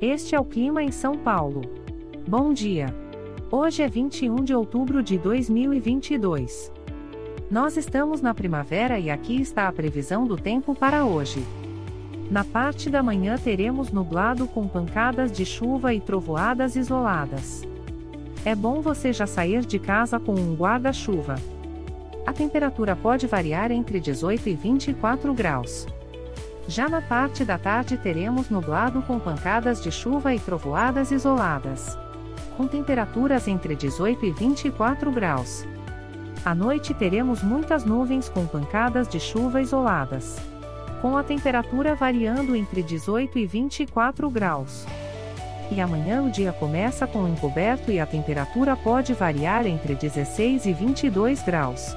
Este é o clima em São Paulo. Bom dia. Hoje é 21 de outubro de 2022. Nós estamos na primavera e aqui está a previsão do tempo para hoje. Na parte da manhã teremos nublado com pancadas de chuva e trovoadas isoladas. É bom você já sair de casa com um guarda-chuva. A temperatura pode variar entre 18 e 24 graus. Já na parte da tarde teremos nublado com pancadas de chuva e trovoadas isoladas. Com temperaturas entre 18 e 24 graus. À noite teremos muitas nuvens com pancadas de chuva isoladas. Com a temperatura variando entre 18 e 24 graus. E amanhã o dia começa com encoberto e a temperatura pode variar entre 16 e 22 graus.